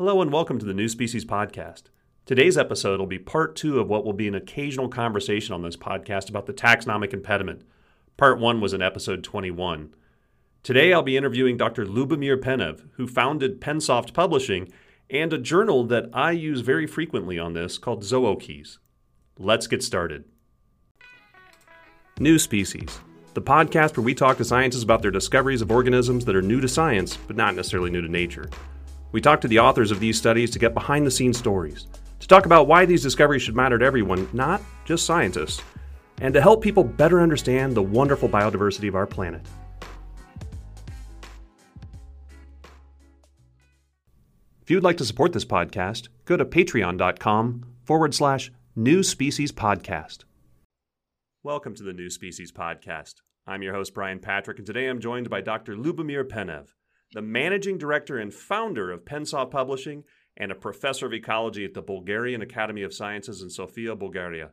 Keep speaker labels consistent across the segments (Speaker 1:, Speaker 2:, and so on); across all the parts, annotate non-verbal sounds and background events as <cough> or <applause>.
Speaker 1: Hello and welcome to the New Species Podcast. Today's episode will be part two of what will be an occasional conversation on this podcast about the taxonomic impediment. Part one was in episode 21. Today I'll be interviewing Dr. Lyubomir Penev, who founded Pensoft Publishing and a journal that I use very frequently on this called ZooKeys. Let's get started. New Species, the podcast where we talk to scientists about their discoveries of organisms that are new to science, but not necessarily new to nature. We talk to the authors of these studies to get behind the scenes stories, to talk about why these discoveries should matter to everyone, not just scientists, and to help people better understand the wonderful biodiversity of our planet. If you'd like to support this podcast, go to patreon.com forward slash new species podcast. Welcome to the New Species Podcast. I'm your host, Brian Patrick, and today I'm joined by Dr. Lyubomir Penev, the managing director and founder of Pensoft Publishing and a professor of ecology at the Bulgarian Academy of Sciences in Sofia, Bulgaria.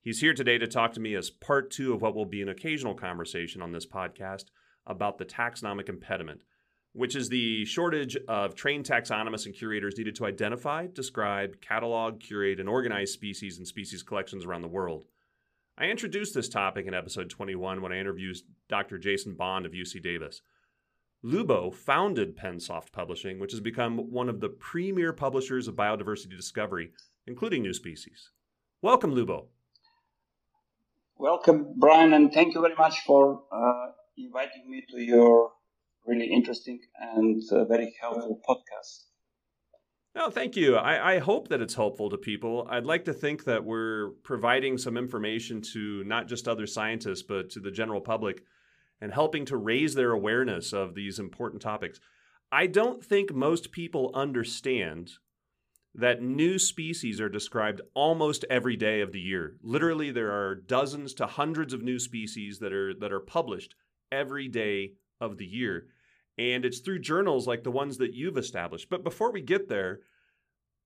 Speaker 1: He's here today to talk to me as part two of what will be an occasional conversation on this podcast about the taxonomic impediment, which is the shortage of trained taxonomists and curators needed to identify, describe, catalog, curate, and organize species and species collections around the world. I introduced this topic in episode 21 when I interviewed Dr. Jason Bond of UC Davis. Lubo founded Pensoft Publishing, which has become one of the premier publishers of biodiversity discovery, including new species. Welcome, Lubo.
Speaker 2: Welcome, Brian, and thank you very much for uh, inviting me to your really interesting and uh, very helpful podcast.
Speaker 1: No, thank you. I, I, hope that it's helpful to people. I'd like to think that we're providing some information to not just other scientists, but to the general public and helping to raise their awareness of these important topics. I don't think most people understand that new species are described almost every day of the year. Literally there are dozens to hundreds of new species that are that are published every day of the year. And it's through journals like the ones that you've established. But before we get there,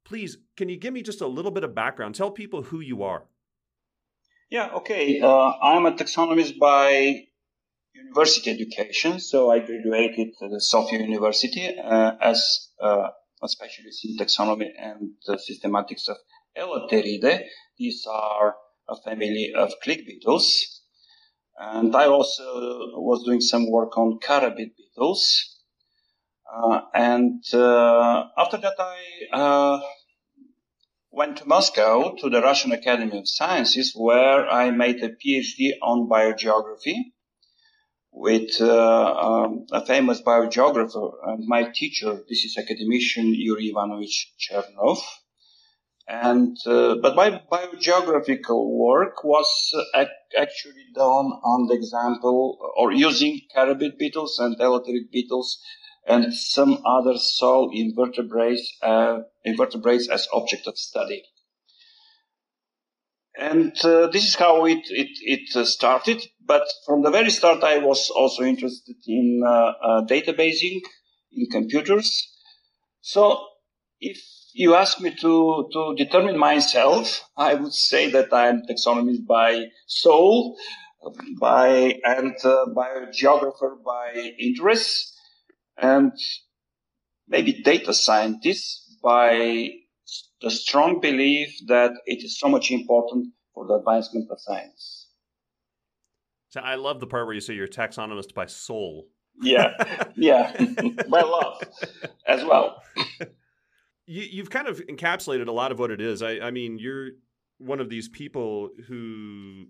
Speaker 1: please can you give me just a little bit of background? Tell people who you are.
Speaker 2: Yeah, okay. Uh, I'm a taxonomist by university education. So I graduated at the Sofia University uh, as uh, a specialist in taxonomy and the systematics of Elateridae. These are a family of click beetles. And I also was doing some work on carabid beetles. Uh, and uh, after that, I uh, went to Moscow to the Russian Academy of Sciences, where I made a PhD on biogeography with uh, um, a famous biogeographer and my teacher. This is academician Yuri Ivanovich Chernov. And uh, but my biogeographical work was uh, actually done on the example or using carabid beetles and elaterid beetles and some other soil invertebrates, uh, invertebrates as object of study. And uh, this is how it, it, it uh, started. But from the very start, I was also interested in uh, uh, databasing in computers. So if you ask me to, to determine myself, <laughs> I would say that I'm taxonomist by soul, by, and uh, biogeographer by interest, and maybe data scientist by the strong belief that it is so much important for the advancement of science.
Speaker 1: So I love the part where you say you're taxonomist by soul.
Speaker 2: Yeah, <laughs> yeah, by love as well. <laughs>
Speaker 1: You, you've kind of encapsulated a lot of what it is. I, I mean, you're one of these people who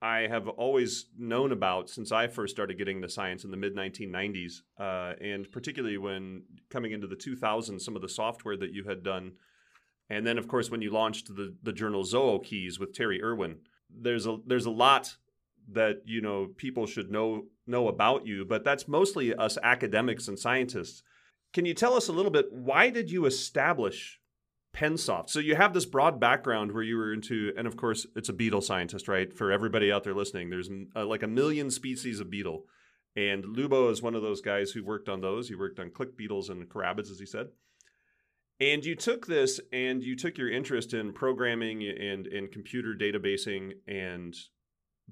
Speaker 1: I have always known about since I first started getting into science in the mid 1990s, uh, and particularly when coming into the 2000s, some of the software that you had done, and then of course when you launched the the journal ZooKeys with Terry Erwin, there's a there's a lot that you know people should know know about you, but that's mostly us academics and scientists. Can you tell us a little bit why did you establish Pensoft. So you have this broad background where you were into, and of course, it's a beetle scientist, right? For everybody out there listening, there's uh, like a million species of beetle. And Lubo is one of those guys who worked on those. He worked on click beetles and carabids, as he said. And you took this and you took your interest in programming and, and computer databasing and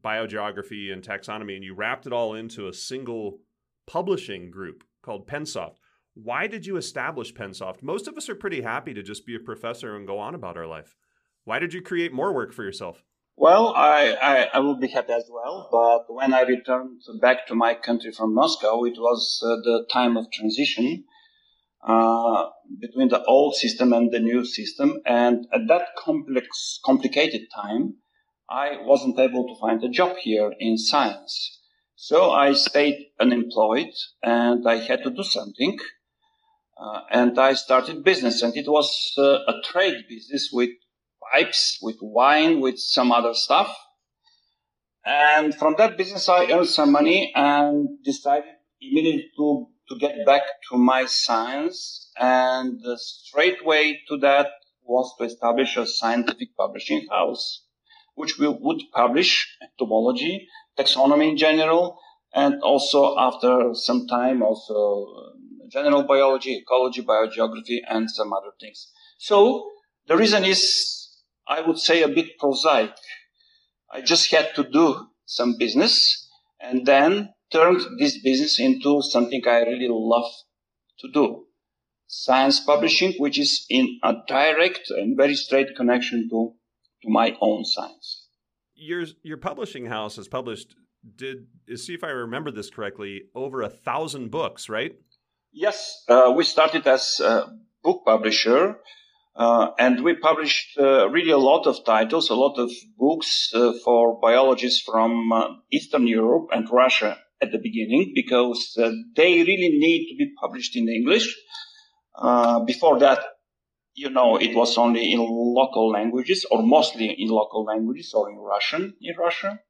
Speaker 1: biogeography and taxonomy, and you wrapped it all into a single publishing group called Pensoft. Why did you establish Pensoft? Most of us are pretty happy to just be a professor and go on about our life. Why did you create more work for yourself?
Speaker 2: Well, I, I, I will be happy as well. But when I returned back to my country from Moscow, it was uh, the time of transition uh, between the old system and the new system. And at that complex, complicated time, I wasn't able to find a job here in science. So I stayed unemployed and I had to do something. Uh, and I started business and it was uh, a trade business with pipes, with wine, with some other stuff. And from that business, I earned some money and decided immediately to, to get back to my science. And the straight way to that was to establish a scientific publishing house, which we would publish entomology, taxonomy in general, and also after some time, also uh, general biology, ecology, biogeography, and some other things. So the reason is I would say a bit prosaic. I just had to do some business and then turned this business into something I really love to do. Science publishing, which is in a direct and very straight connection to, to my own science.
Speaker 1: Your, your publishing house has published, did, see if I remember this correctly, over a thousand books, right?
Speaker 2: Yes, uh, we started as a book publisher uh, and we published uh, really a lot of titles, a lot of books uh, for biologists from uh, Eastern Europe and Russia at the beginning because uh, they really need to be published in English. Uh, before that, you know, it was only in local languages or mostly in local languages or in Russian in Russia.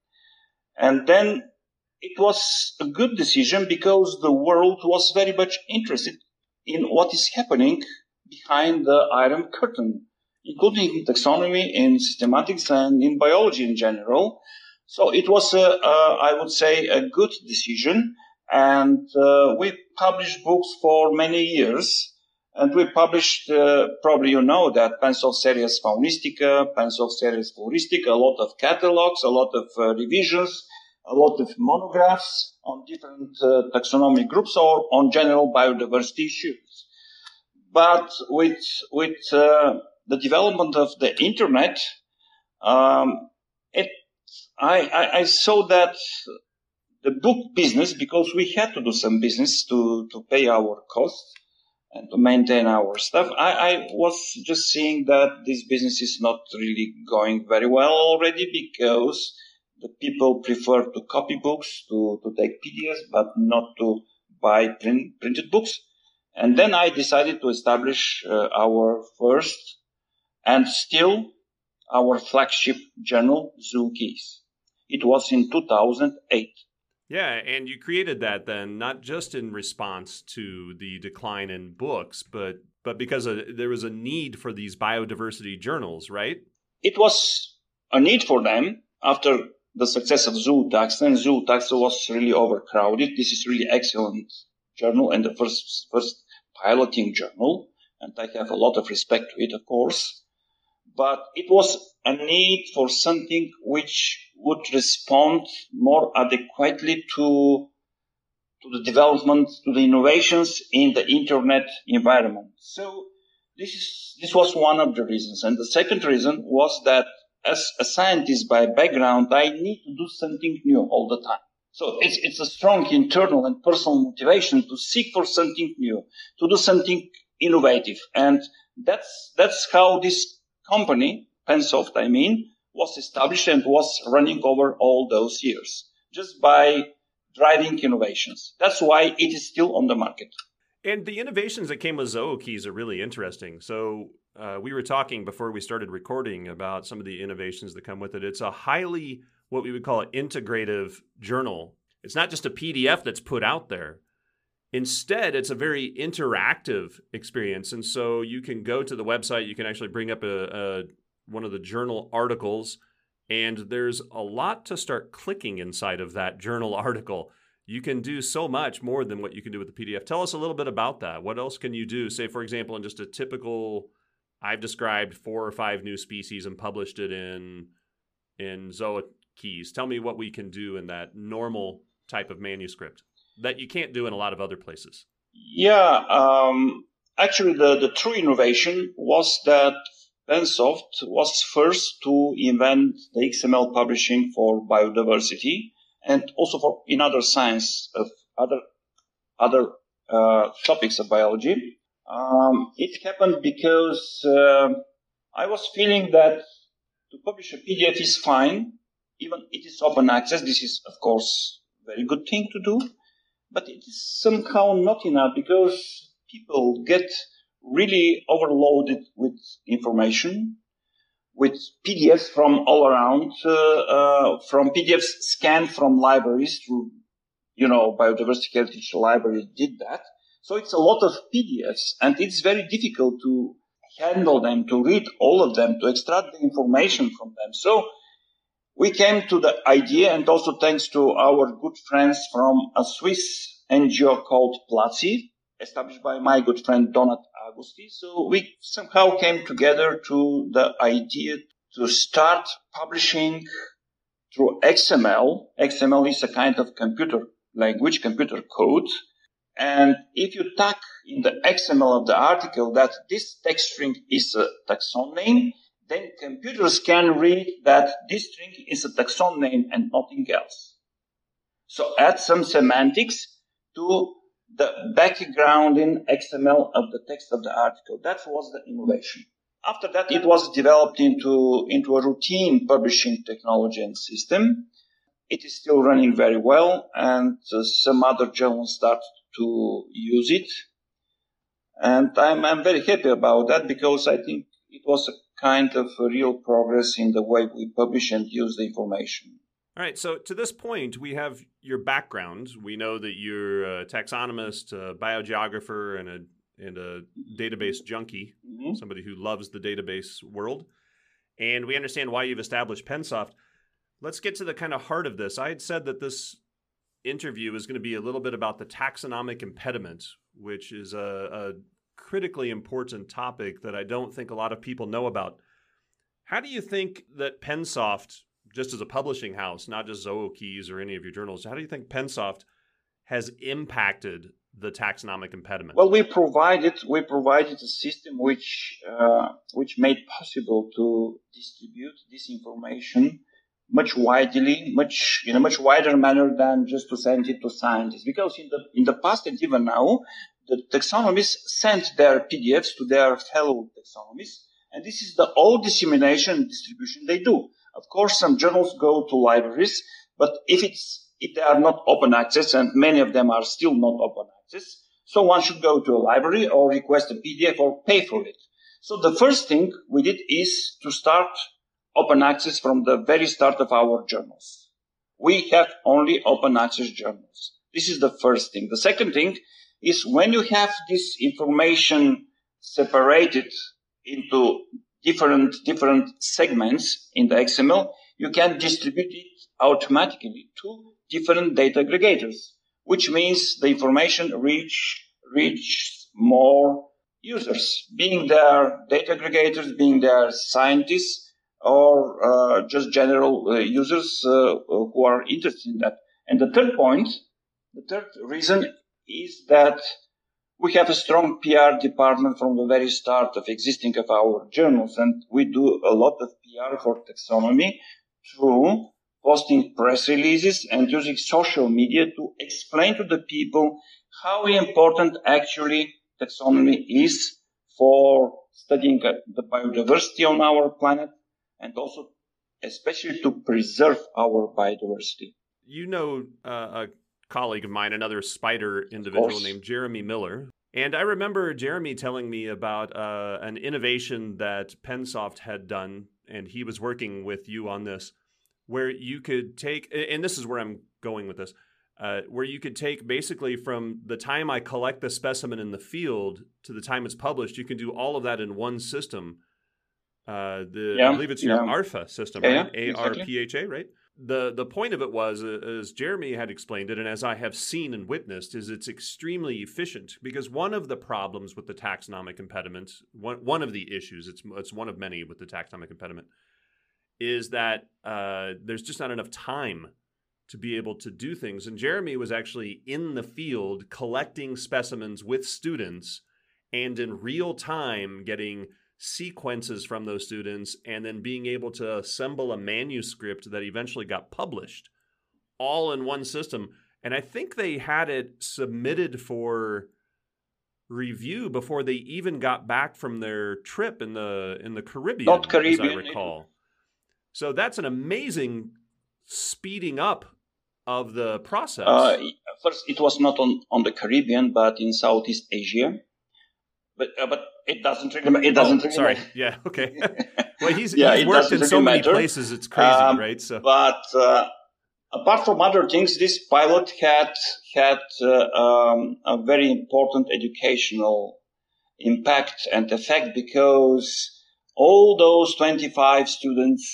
Speaker 2: And then it was a good decision because the world was very much interested in what is happening behind the Iron Curtain, including in taxonomy, in systematics, and in biology in general. So it was, a, a, I would say, a good decision. And uh, we published books for many years. And we published, uh, probably you know that Pensoft Series Faunistica, Pensoft Series Floristica, a lot of catalogs, a lot of uh, revisions, a lot of monographs on different uh, taxonomic groups or on general biodiversity issues. But with with uh, the development of the internet, um, it I, I, I saw that the book business because we had to do some business to to pay our costs and to maintain our stuff. I, I was just seeing that this business is not really going very well already because the people prefer to copy books, to, to take PDFs, but not to buy print, printed books. And then I decided to establish uh, our first and still our flagship journal, ZooKeys. It was in 2008.
Speaker 1: Yeah, and you created that then not just in response to the decline in books, but but because of, there was a need for these biodiversity journals, right?
Speaker 2: It was a need for them after the success of Zoo Zootaxa, and Zootaxa was really overcrowded. This is really excellent journal and the first first piloting journal, and I have a lot of respect to it, of course. But it was a need for something which would respond more adequately to, to the development, to the innovations in the internet environment. So this is, this was one of the reasons. And the second reason was that as a scientist by background, I need to do something new all the time. So it's, it's a strong internal and personal motivation to seek for something new, to do something innovative. And that's, that's how this company, Pensoft, I mean, was established and was running over all those years just by driving innovations. That's why it is still on the market.
Speaker 1: And the innovations that came with ZooKeys are really interesting. So uh, we were talking before we started recording about some of the innovations that come with it. It's a highly what we would call an integrative journal. It's not just a PDF that's put out there. Instead, it's a very interactive experience. And so you can go to the website, you can actually bring up a one of the journal articles, and there's a lot to start clicking inside of that journal <laughs> article. You can do so much more than what you can do with the PDF. Tell us a little bit about that. What else can you do? Say, for example, in just a typical, I've described four or five new species and published it in in Zoa keys. Tell me what we can do in that normal type of manuscript that you can't do in a lot of other places.
Speaker 2: Yeah, um, actually, the, the true innovation was that Pensoft was first to invent the XML publishing for biodiversity and also for in other science of other other uh, topics of biology. Um, it happened because uh, I was feeling that to publish a PDF is fine, even it is open access. This is, of course, a very good thing to do, but it is somehow not enough because people get really overloaded with information, with PDFs from all around, uh, uh, from PDFs scanned from libraries through, you know, Biodiversity Heritage Library did that. So it's a lot of PDFs and it's very difficult to handle them, to read all of them, to extract the information from them. So we came to the idea and also thanks to our good friends from a Swiss NGO called Plazi, established by my good friend Donat Agosti. So we somehow came together to the idea to start publishing through XML. XML is a kind of computer language, computer code. And if you tag in the XML of the article that this text string is a taxon name, then computers can read that this string is a taxon name and nothing else. So add some semantics to the background in XML of the text of the article. That was the innovation. After that, it was developed into, into a routine publishing technology and system. It is still running very well, and uh, some other journals start to use it. And I'm, I'm very happy about that because I think it was a kind of real progress in the way we publish and use the information.
Speaker 1: All right. So to this point, we have your background. We know that you're a taxonomist, a biogeographer, and a and a database junkie, mm-hmm. somebody who loves the database world. And we understand why you've established Pensoft. Let's get to the kind of heart of this. I had said that this interview is going to be a little bit about the taxonomic impediment, which is a, a critically important topic that I don't think a lot of people know about. How do you think that Pensoft just as a publishing house, not just ZooKeys or any of your journals, how do you think Pensoft has impacted the taxonomic impediment?
Speaker 2: Well, we provided we provided a system which uh, which made possible to distribute this information much widely, much in a much wider manner than just to send it to scientists. Because in the in the past and even now, the taxonomists sent their PDFs to their fellow taxonomists, and this is the all dissemination and distribution they do. Of course, some journals go to libraries, but if it's if they are not open access, and many of them are still not open access, so one should go to a library or request a PDF or pay for it. So the first thing we did is to start open access from the very start of our journals. We have only open access journals. This is the first thing. The second thing is when you have this information separated into different, different segments in the XML, you can distribute it automatically to different data aggregators, which means the information reach, reach more users, being their data aggregators, being their scientists, or uh, just general uh, users uh, who are interested in that. And the third point, the third reason is that we have a strong PR department from the very start of existing of our journals, and we do a lot of PR for taxonomy through posting press releases and using social media to explain to the people how important actually taxonomy is for studying the biodiversity on our planet and also especially to preserve our biodiversity.
Speaker 1: You know uh, a colleague of mine, another spider individual named Jeremy Miller. And I remember Jeremy telling me about uh, an innovation that Pensoft had done, and he was working with you on this, where you could take, and this is where I'm going with this, uh, where you could take basically from the time I collect the specimen in the field to the time it's published, you can do all of that in one system. Uh, the yeah, I believe it's your yeah. ARPHA system, yeah, right? A R P H A, right? The the point of it was uh, as Jeremy had explained it and as I have seen and witnessed is it's extremely efficient because one of the problems with the taxonomic impediment one one of the issues it's it's one of many with the taxonomic impediment is that uh, there's just not enough time to be able to do things. And Jeremy was actually in the field collecting specimens with students and in real time getting sequences from those students and then being able to assemble a manuscript that eventually got published all in one system. And I think they had it submitted for review before they even got back from their trip in the in the Caribbean,
Speaker 2: Not Caribbean,
Speaker 1: as I recall. So that's an amazing speeding up of the process.
Speaker 2: Uh, first, it was not on, on the Caribbean, but in Southeast Asia. But uh, but it doesn't really it doesn't
Speaker 1: oh,
Speaker 2: really
Speaker 1: sorry.
Speaker 2: matter.
Speaker 1: Yeah. <laughs> Okay. <laughs> well, he's,
Speaker 2: Yeah,
Speaker 1: he's worked in so many
Speaker 2: matter.
Speaker 1: places. It's crazy,
Speaker 2: Um,
Speaker 1: right? So
Speaker 2: But uh, apart from other things, this pilot had had uh, um, a very important educational impact and effect because all those 25 students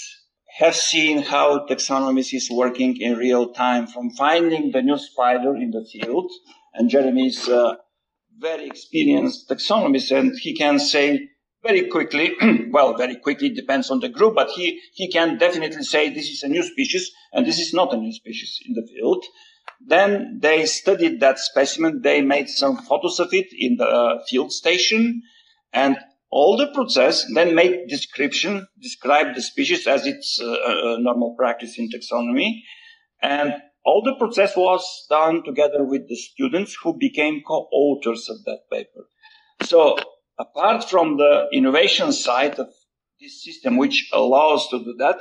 Speaker 2: have seen how taxonomy is working in real time from finding the new spider in the field. And Jeremy's a very experienced taxonomist and he can say very quickly, <clears throat> well, very quickly depends on the group, but he, he can definitely say this is a new species and this is not a new species in the field. Then they studied that specimen. They made some photos of it in the field station and all the process, then made description, describe the species as it's uh, a normal practice in taxonomy. And all the process was done together with the students who became co-authors of that paper. So apart from the innovation side of this system, which allows to do that,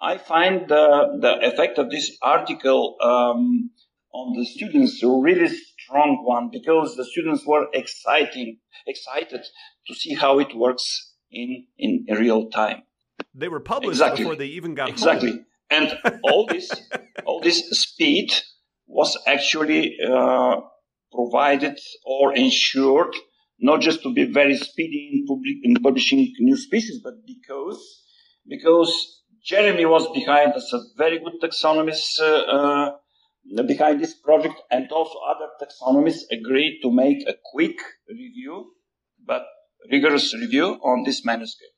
Speaker 2: I find the, the effect of this article um, on the students a really strong one because the students were exciting, excited to see how it works in, in, real time.
Speaker 1: they were published
Speaker 2: exactly.
Speaker 1: before they even got
Speaker 2: Exactly.
Speaker 1: home.
Speaker 2: And all this, all this speed was actually uh, provided or ensured not just to be very speedy in, public, in publishing new species, but because because Jeremy was behind us, a very good taxonomist uh, uh, behind this project, and also other taxonomists agreed to make a quick review, but rigorous review on this manuscript.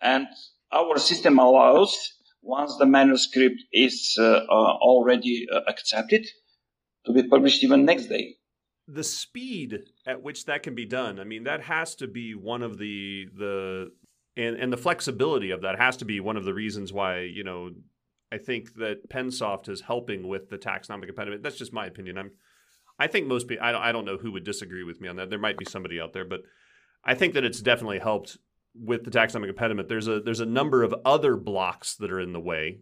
Speaker 2: And our system allows, once the manuscript is uh, uh, already uh, accepted, to be published even next day.
Speaker 1: the speed at which that can be done i mean that has to be one of the the and and the flexibility of that has to be one of the reasons why you know i think that pensoft is helping with the taxonomic impediment. That's just my opinion. I'm i think most people I don't, I don't know who would disagree with me on that. There might be somebody out there but i think that it's definitely helped with the taxonomic impediment there's a there's a number of other blocks that are in the way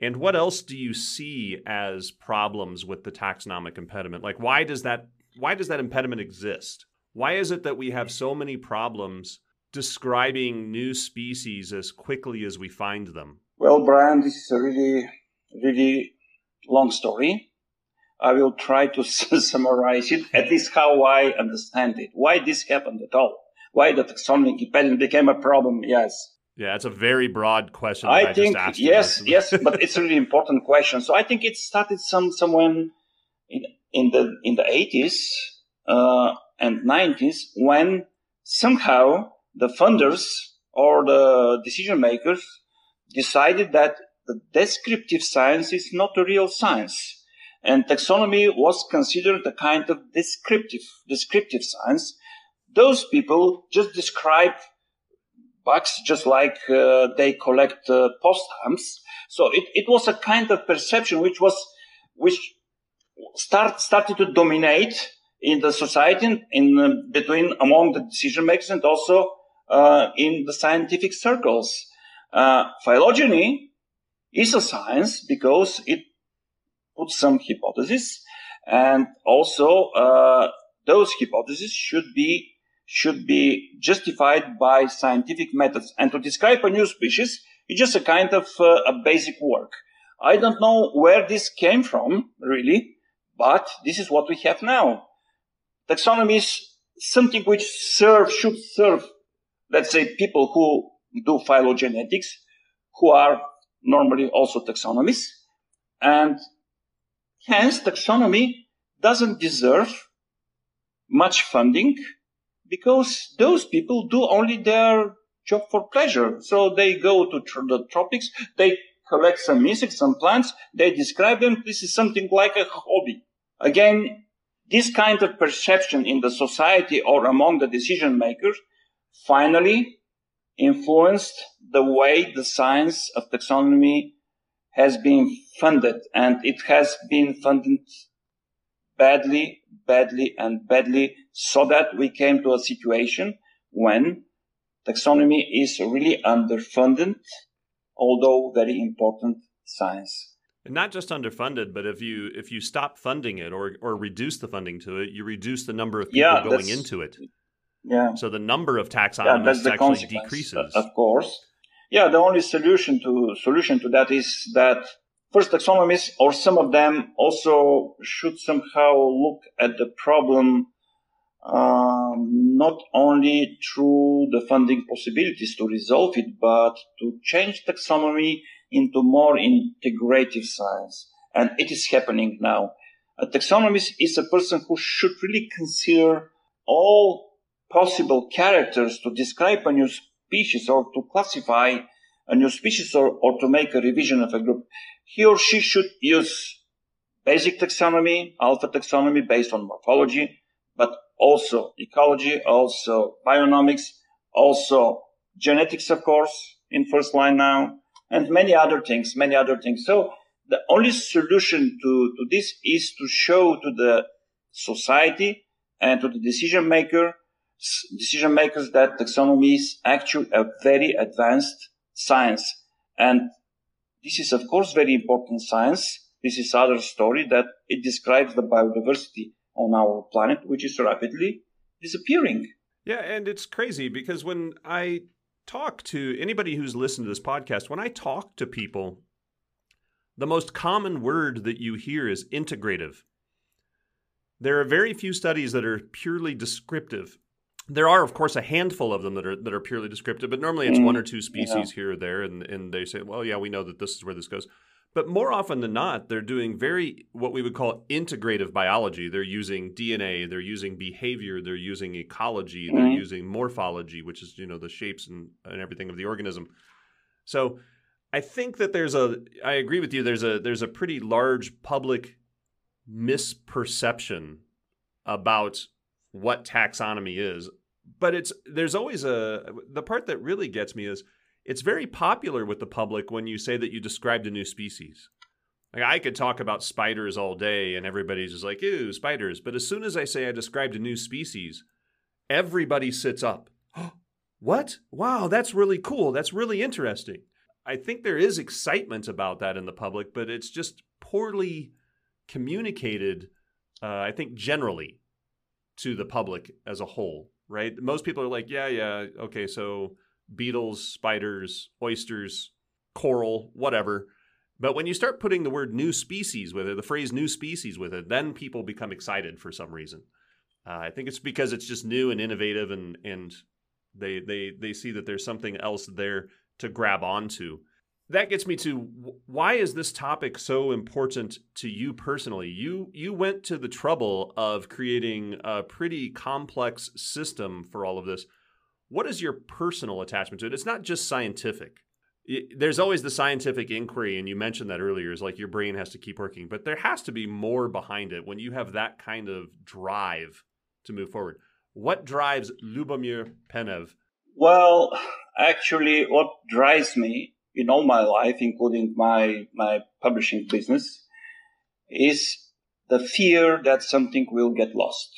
Speaker 1: and what else do you see as problems with the taxonomic impediment like why does that why does that impediment exist? Why is it that we have so many problems describing new species as quickly as we find them?
Speaker 2: Well, Brian, this is a really, really long story. I will try to <laughs> summarize it, at least how I understand it. Why this happened at all? Why the taxonomic impediment became a problem? Yes.
Speaker 1: Yeah, it's a very broad question. that
Speaker 2: I
Speaker 1: I,
Speaker 2: think
Speaker 1: just asked you.
Speaker 2: yes, yes, <laughs> but it's a really important question. So I think it started some somewhere in in the in the eighties uh, and nineties when somehow the funders or the decision makers decided that the descriptive science is not a real science, and taxonomy was considered a kind of descriptive descriptive science. Those people just describe bugs just like uh, they collect uh, post stamps. So it, it was a kind of perception which was which start started to dominate in the society in, in uh, between among the decision makers and also uh, in the scientific circles. Uh, phylogeny is a science because it puts some hypotheses and also uh, those hypotheses should be should be justified by scientific methods. And to describe a new species is just a kind of uh, a basic work. I don't know where this came from, really, but this is what we have now. Taxonomy is something which serve, should serve, let's say, people who do phylogenetics, who are normally also taxonomists, and hence taxonomy doesn't deserve much funding because those people do only their job for pleasure. So they go to tr- the tropics, they collect some insects, some plants, they describe them. This is something like a hobby. Again, this kind of perception in the society or among the decision makers finally influenced the way the science of taxonomy has been funded and it has been funded badly, badly and badly so that we came to a situation when taxonomy is really underfunded, although very important science.
Speaker 1: And not just underfunded, but if you if you stop funding it or or reduce the funding to it, you reduce the number of people yeah, going into it.
Speaker 2: Yeah.
Speaker 1: So the number of taxonomists yeah, actually decreases.
Speaker 2: Of course. Yeah, the only solution to solution to that is that first taxonomists or some of them also should somehow look at the problem um, not only through the funding possibilities to resolve it, but to change taxonomy into more integrative science. And it is happening now. A taxonomist is a person who should really consider all possible characters to describe a new species or to classify a new species or, or to make a revision of a group. He or she should use basic taxonomy, alpha taxonomy based on morphology, but also ecology, also bionomics, also genetics, of course, in first line now, and many other things, many other things. So the only solution to, to this is to show to the society and to the decision maker, decision makers that taxonomy is actually a very advanced science. And this is, of course, very important science. This is other story that it describes the biodiversity on our planet, which is rapidly disappearing.
Speaker 1: Yeah, and it's crazy because when I talk to anybody who's listened to this podcast, when I talk to people, the most common word that you hear is integrative. There are very few studies that are purely descriptive. There are, of course, a handful of them that are that are purely descriptive, but normally it's mm, one or two species yeah. here or there, and, and they say, well, yeah, we know that this is where this goes. But more often than not, they're doing very what we would call integrative biology. They're using DNA, they're using behavior, they're using ecology, mm-hmm. they're using morphology, which is you know the shapes and, and everything of the organism. So I think that there's a I agree with you. There's a there's a pretty large public misperception about what taxonomy is. But it's there's always a the part that really gets me is it's very popular with the public when you say that you described a new species. Like I could talk about spiders all day and everybody's just like, ew, spiders. But as soon as I say I described a new species, everybody sits up. <gasps> what? Wow, that's really cool. That's really interesting. I think there is excitement about that in the public, but it's just poorly communicated, uh, I think, generally to the public as a whole, right? Most people are like, yeah, yeah, okay, so beetles, spiders, oysters, coral, whatever. But when you start putting the word new species with it, the phrase new species with it, then people become excited for some reason. Uh, I think it's because it's just new and innovative and and they they they see that there's something else there to grab onto. That gets me to why is this topic so important to you personally? You you went to the trouble of creating a pretty complex system for all of this. What is your personal attachment to it? It's not just scientific. There's always the scientific inquiry, and you mentioned that earlier, is like your brain has to keep working, but there has to be more behind it when you have that kind of drive to move forward. What drives Lyubomir Penev?
Speaker 2: Well, actually, what drives me in all my life, including my, my publishing business, is the fear that something will get lost.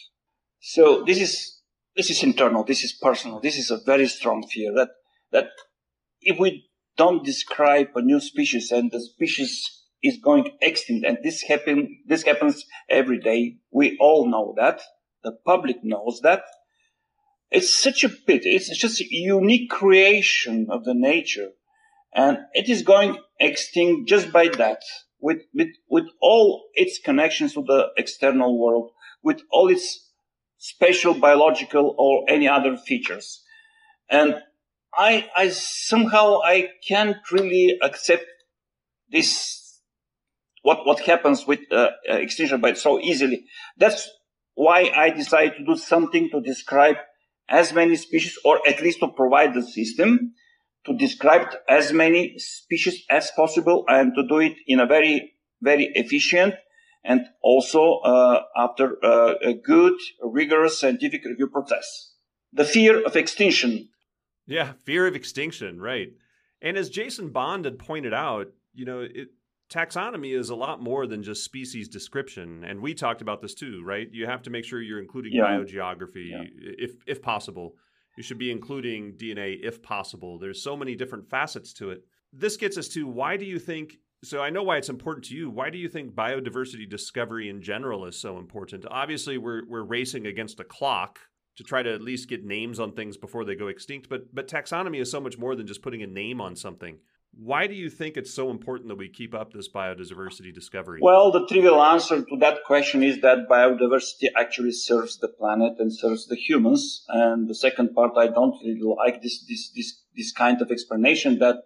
Speaker 2: So this is this is internal, this is personal, this is a very strong fear that, that if we don't describe a new species and the species is going extinct and this happen, this happens every day. We all know that. The public knows that. It's such a pity. It's just a unique creation of the nature and it is going extinct just by that with, with, with all its connections to the external world, with all its spatial, biological, or any other features. And I, I somehow I can't really accept this, what, what happens with uh, uh extinction by so easily. That's why I decided to do something to describe as many species, or at least to provide the system to describe as many species as possible and to do it in a very, very efficient and also uh, after uh, a good, rigorous scientific review process. The fear of extinction.
Speaker 1: Yeah, fear of extinction, right. And as Jason Bond had pointed out, you know, it, taxonomy is a lot more than just species description, and we talked about this too, right? You have to make sure you're including yeah. biogeography, yeah. if if possible. You should be including DNA if possible. There's so many different facets to it. This gets us to why do you think so I know why it's important to you. Why do you think biodiversity discovery in general is so important? Obviously, we're we're racing against a clock to try to at least get names on things before they go extinct, but but taxonomy is so much more than just putting a name on something. Why do you think it's so important that we keep up this biodiversity discovery?
Speaker 2: Well, the trivial answer to that question is that biodiversity actually serves the planet and serves the humans. And the second part, I don't really like this this this this kind of explanation that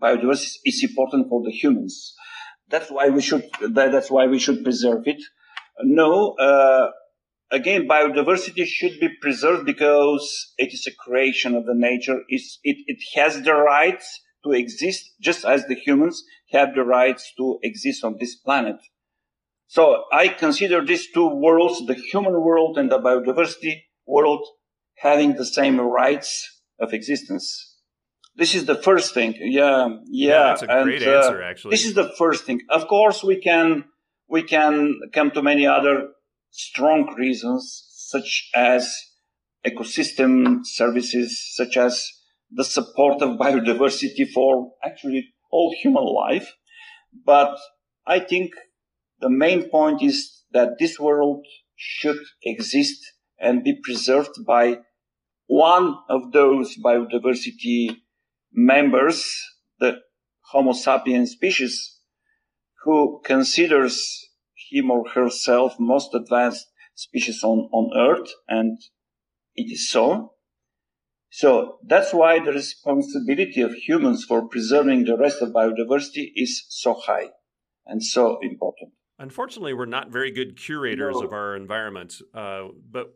Speaker 2: biodiversity is important for the humans. That's why we should, that's why we should preserve it. No, uh, again, biodiversity should be preserved because it is a creation of the nature. It's, it, it has the rights to exist just as the humans have the rights to exist on this planet. So I consider these two worlds, the human world and the biodiversity world, having the same rights of existence. This is the first thing. Yeah, yeah. yeah
Speaker 1: that's a great uh, answer, actually.
Speaker 2: This is the first thing. Of course, we can we can come to many other strong reasons, such as ecosystem services, such as the support of biodiversity for actually all human life. But I think the main point is that this world should exist and be preserved by one of those biodiversity members, the Homo sapiens species, who considers him or herself most advanced species on, on Earth, and it is so. So that's why the responsibility of humans for preserving the rest of biodiversity is so high and so important.
Speaker 1: Unfortunately, we're not very good curators no. of our environment, uh, but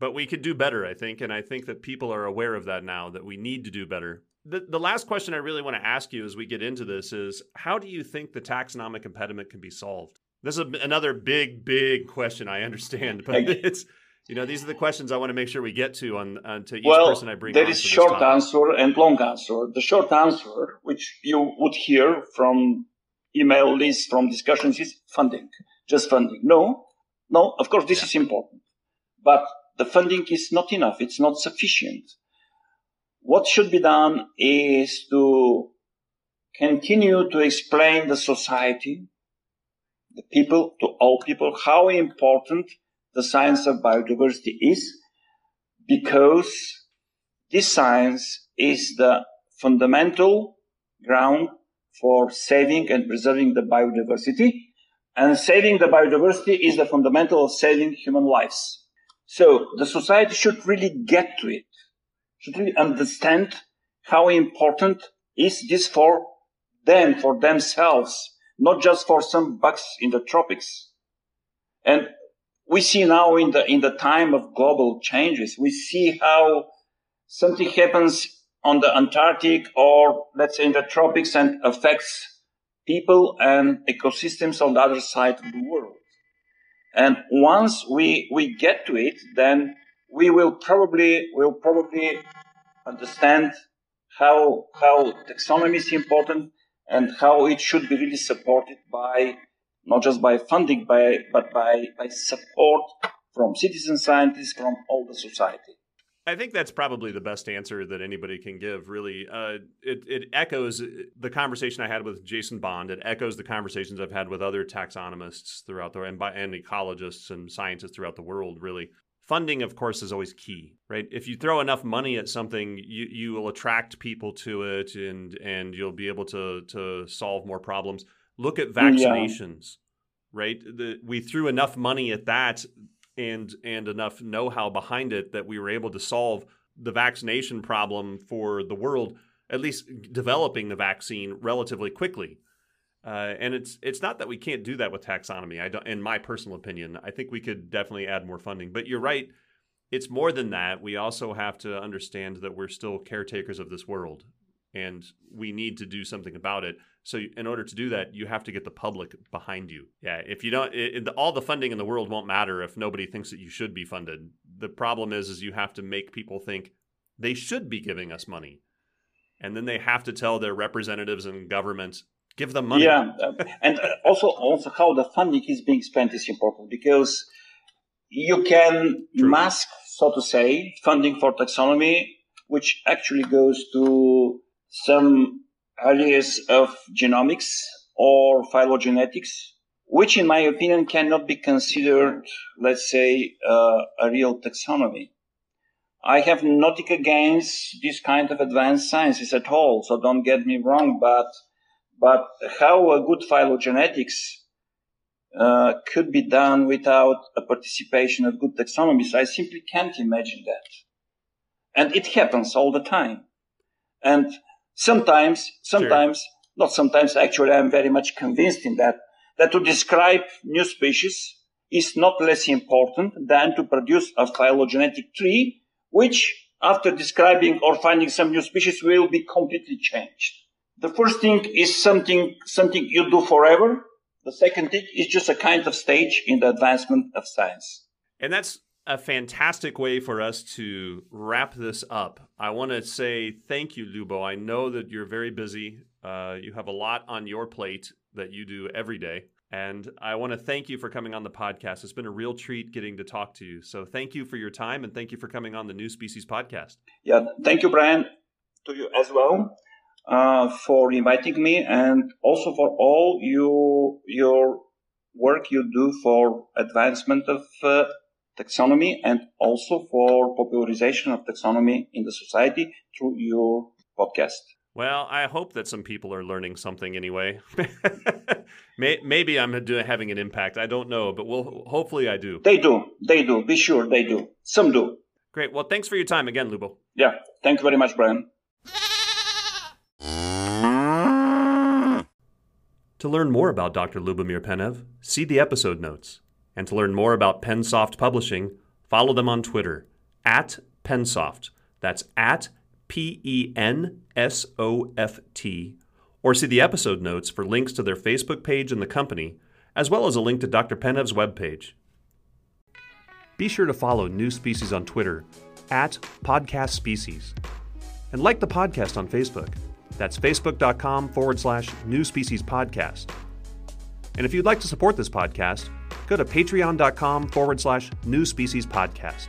Speaker 1: but we could do better, I think, and I think that people are aware of that now. That we need to do better the, the last question I really want to ask you as we get into this is how do you think the taxonomic impediment can be solved? This is another big, big question. I understand, but it's you know these are the questions I want to make sure we get to on, on to each
Speaker 2: well,
Speaker 1: person I bring.
Speaker 2: There is short answer and long answer. The short answer, which you would hear from email lists from discussions, is funding, just funding. No, no. Of course, this yeah. is important, but the funding is not enough. It's not sufficient what should be done is to continue to explain the society, the people, to all people, how important the science of biodiversity is, because this science is the fundamental ground for saving and preserving the biodiversity. And saving the biodiversity is the fundamental of saving human lives. So the society should really get to it should really understand how important is this for them, for themselves, not just for some bugs in the tropics. And we see now in the, in the time of global changes, we see how something happens on the Antarctic or let's say in the tropics and affects people and ecosystems on the other side of the world. And once we, we get to it, then we will probably will probably understand how how taxonomy is important and how it should be really supported by not just by funding by but by by support from citizen scientists from all the society.
Speaker 1: I think that's probably the best answer that anybody can give. Really, uh, it it echoes the conversation I had with Jason Bond. It echoes the conversations I've had with other taxonomists throughout the and, and ecologists and scientists throughout the world. Really, funding of course is always key right if you throw enough money at something you, you will attract people to it and and you'll be able to to solve more problems look at vaccinations yeah. right the, we threw enough money at that and and enough know-how behind it that we were able to solve the vaccination problem for the world at least developing the vaccine relatively quickly uh, and it's it's not that we can't do that with taxonomy. I don't, in my personal opinion, I think we could definitely add more funding. But you're right; it's more than that. We also have to understand that we're still caretakers of this world, and we need to do something about it. So, in order to do that, you have to get the public behind you. Yeah, if you don't, it, all the funding in the world won't matter if nobody thinks that you should be funded. The problem is, is you have to make people think they should be giving us money, and then they have to tell their representatives and government give them money.
Speaker 2: Yeah, uh, and also also how the funding is being spent is important because you can True. mask, so to say, funding for taxonomy, which actually goes to some areas of genomics or phylogenetics, which in my opinion cannot be considered, let's say, uh, a real taxonomy. I have nothing against this kind of advanced sciences at all, so don't get me wrong, but, but how a good phylogenetics uh, could be done without a participation of good taxonomists, I simply can't imagine that. And it happens all the time. And sometimes, sometimes, sure. not sometimes, actually, I'm very much convinced in that, that to describe new species is not less important than to produce a phylogenetic tree, which after describing or finding some new species will be completely changed. The first thing is something, something you do forever. The second thing is just a kind of stage in the advancement of science.
Speaker 1: And that's a fantastic way for us to wrap this up. I want to say thank you, Lubo. I know that you're very busy. Uh, you have a lot on your plate that you do every day. And I want to thank you for coming on the podcast. It's been a real treat getting to talk to you. So thank you for your time and thank you for coming on the New Species podcast.
Speaker 2: Yeah, thank you, Brian, to you as well uh, for inviting me and also for all your, your work you do for advancement of uh, taxonomy and also for popularization of taxonomy in the society through your podcast.
Speaker 1: Well, I hope that some people are learning something anyway. <laughs> Maybe I'm having an impact. I don't know, but we'll hopefully I do.
Speaker 2: They do. They do. Be sure they do. Some do.
Speaker 1: Great. Well, thanks for your time again, Lubo.
Speaker 2: Yeah. Thank you very much, Brian.
Speaker 1: To learn more about Dr. Lyubomir Penev, see the episode notes. And to learn more about Pensoft Publishing, follow them on Twitter at Pensoft. That's at P E N S O F T. Or see the episode notes for links to their Facebook page and the company, as well as a link to Dr. Penev's webpage. Be sure to follow New Species on Twitter at Podcast Species. And like the podcast on Facebook. That's facebook.com forward slash New Species Podcast. And if you'd like to support this podcast, go to patreon.com forward slash New Species Podcast.